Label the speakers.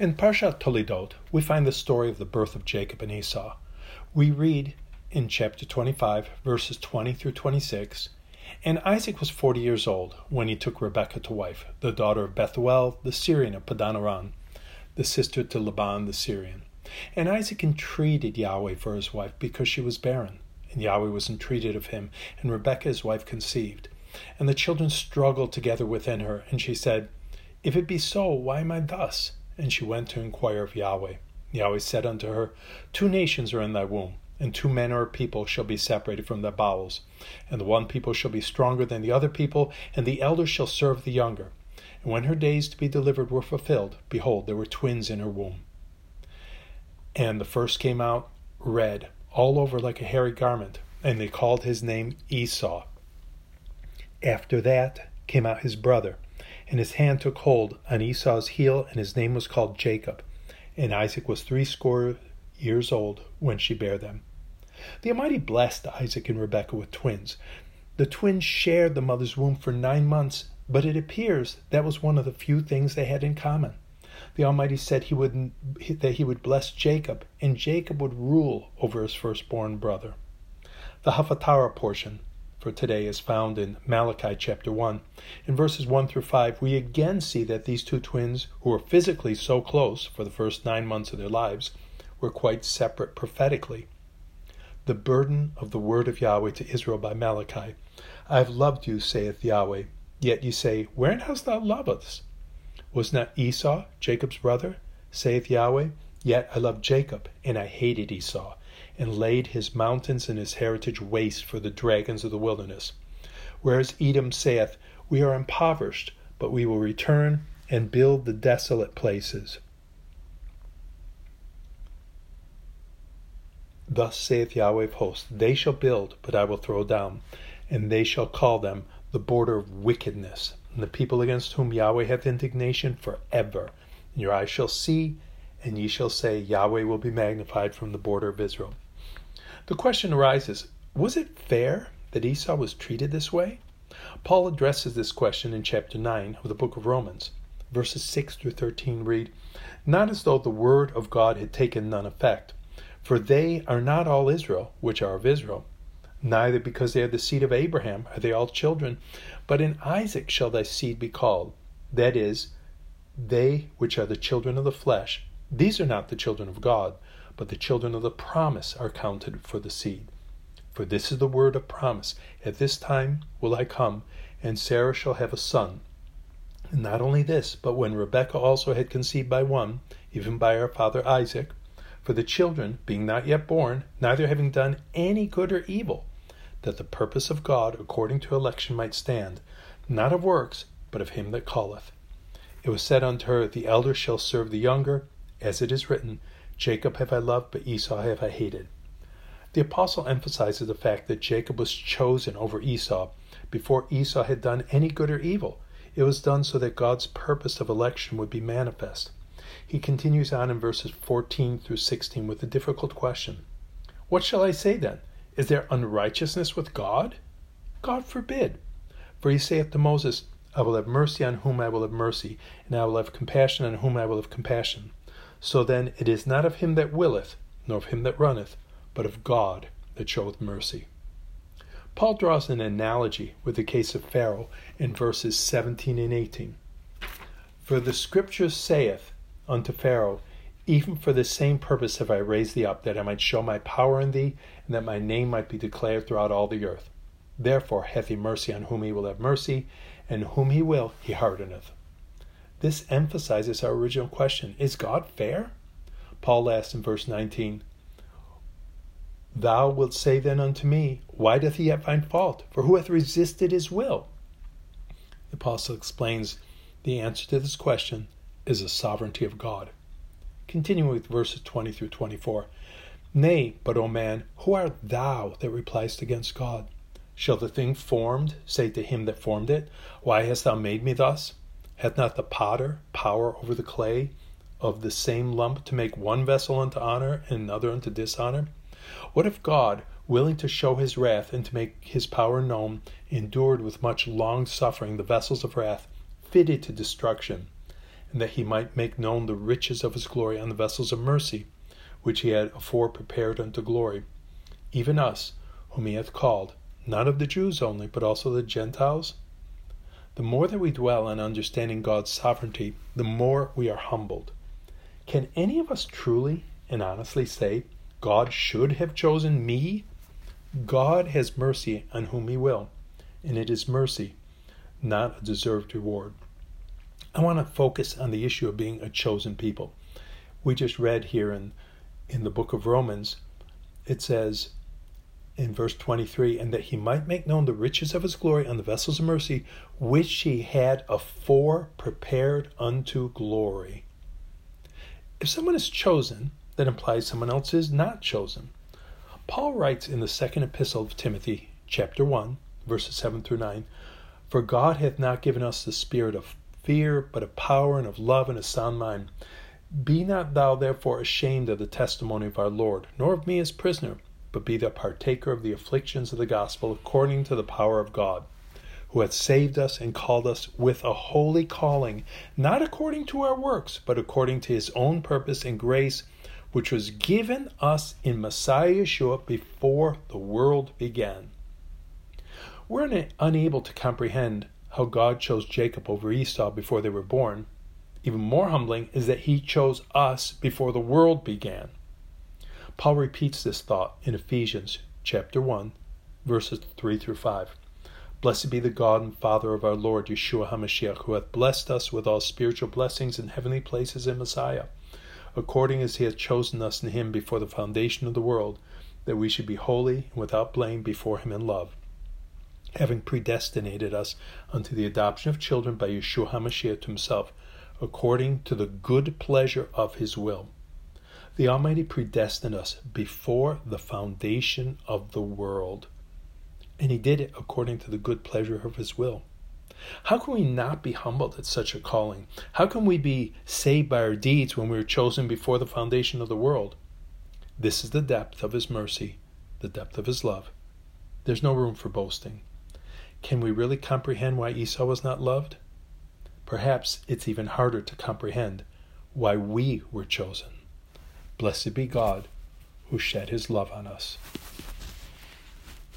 Speaker 1: In Parshat Toledot, we find the story of the birth of Jacob and Esau. We read in chapter 25, verses 20 through 26, And Isaac was forty years old when he took Rebekah to wife, the daughter of Bethuel, the Syrian of Padanaram, the sister to Laban the Syrian. And Isaac entreated Yahweh for his wife because she was barren. And Yahweh was entreated of him, and Rebekah his wife conceived. And the children struggled together within her, and she said, If it be so, why am I thus? And she went to inquire of Yahweh. Yahweh said unto her, Two nations are in thy womb, and two manner of people shall be separated from thy bowels. And the one people shall be stronger than the other people, and the elder shall serve the younger. And when her days to be delivered were fulfilled, behold, there were twins in her womb. And the first came out red, all over like a hairy garment, and they called his name Esau. After that came out his brother and his hand took hold on Esau's heel, and his name was called Jacob. And Isaac was threescore years old when she bare them. The Almighty blessed Isaac and Rebekah with twins. The twins shared the mother's womb for nine months, but it appears that was one of the few things they had in common. The Almighty said he would that he would bless Jacob, and Jacob would rule over his firstborn brother. The Haftarah portion for today is found in Malachi chapter 1. In verses 1 through 5, we again see that these two twins, who were physically so close for the first nine months of their lives, were quite separate prophetically. The burden of the word of Yahweh to Israel by Malachi I have loved you, saith Yahweh. Yet ye say, Wherein hast thou loved us? Was not Esau Jacob's brother? saith Yahweh. Yet I loved Jacob, and I hated Esau and laid his mountains and his heritage waste for the dragons of the wilderness. Whereas Edom saith, We are impoverished, but we will return and build the desolate places. Thus saith Yahweh of hosts, They shall build, but I will throw down, and they shall call them the border of wickedness, and the people against whom Yahweh hath indignation forever. And your eyes shall see, and ye shall say, Yahweh will be magnified from the border of Israel. The question arises was it fair that Esau was treated this way? Paul addresses this question in chapter 9 of the book of Romans. Verses 6 through 13 read Not as though the word of God had taken none effect, for they are not all Israel, which are of Israel. Neither because they are the seed of Abraham are they all children, but in Isaac shall thy seed be called. That is, they which are the children of the flesh. These are not the children of God, but the children of the promise are counted for the seed. For this is the word of promise At this time will I come, and Sarah shall have a son. And not only this, but when Rebekah also had conceived by one, even by our father Isaac, for the children, being not yet born, neither having done any good or evil, that the purpose of God according to election might stand, not of works, but of him that calleth. It was said unto her, The elder shall serve the younger, as it is written, Jacob have I loved, but Esau have I hated. The apostle emphasizes the fact that Jacob was chosen over Esau before Esau had done any good or evil. It was done so that God's purpose of election would be manifest. He continues on in verses 14 through 16 with a difficult question What shall I say then? Is there unrighteousness with God? God forbid. For he saith to Moses, I will have mercy on whom I will have mercy, and I will have compassion on whom I will have compassion. So then it is not of him that willeth, nor of him that runneth, but of God that showeth mercy. Paul draws an analogy with the case of Pharaoh in verses 17 and 18. For the scripture saith unto Pharaoh, Even for the same purpose have I raised thee up, that I might show my power in thee, and that my name might be declared throughout all the earth. Therefore hath he mercy on whom he will have mercy, and whom he will he hardeneth. This emphasizes our original question Is God fair? Paul asks in verse 19, Thou wilt say then unto me, Why doth he yet find fault? For who hath resisted his will? The apostle explains the answer to this question is the sovereignty of God. Continuing with verses 20 through 24. Nay, but, O man, who art thou that repliest against God? Shall the thing formed say to him that formed it, Why hast thou made me thus? Hath not the potter power over the clay of the same lump to make one vessel unto honor and another unto dishonor? What if God, willing to show his wrath and to make his power known, endured with much long suffering the vessels of wrath fitted to destruction, and that he might make known the riches of his glory on the vessels of mercy, which he had afore prepared unto glory, even us, whom he hath called, not of the Jews only, but also the Gentiles? The more that we dwell on understanding God's sovereignty, the more we are humbled. Can any of us truly and honestly say, God should have chosen me? God has mercy on whom he will, and it is mercy, not a deserved reward. I want to focus on the issue of being a chosen people. We just read here in, in the book of Romans, it says in verse 23 and that he might make known the riches of his glory on the vessels of mercy, which he had afore prepared unto glory. If someone is chosen, that implies someone else is not chosen. Paul writes in the second epistle of Timothy, chapter 1, verses 7 through 9 For God hath not given us the spirit of fear, but of power and of love and a sound mind. Be not thou therefore ashamed of the testimony of our Lord, nor of me as prisoner, but be the partaker of the afflictions of the gospel according to the power of God, who hath saved us and called us with a holy calling, not according to our works, but according to his own purpose and grace, which was given us in Messiah Yeshua before the world began. We're unable to comprehend how God chose Jacob over Esau before they were born. Even more humbling is that he chose us before the world began. Paul repeats this thought in Ephesians chapter 1, verses 3 through 5. Blessed be the God and Father of our Lord Yeshua HaMashiach, who hath blessed us with all spiritual blessings in heavenly places in Messiah, according as he hath chosen us in him before the foundation of the world, that we should be holy and without blame before him in love having predestinated us unto the adoption of children by Yeshua HaMashiach to himself, according to the good pleasure of his will. The Almighty predestined us before the foundation of the world, and he did it according to the good pleasure of his will. How can we not be humbled at such a calling? How can we be saved by our deeds when we were chosen before the foundation of the world? This is the depth of his mercy, the depth of his love. There's no room for boasting. Can we really comprehend why Esau was not loved? Perhaps it's even harder to comprehend why we were chosen. Blessed be God who shed his love on us.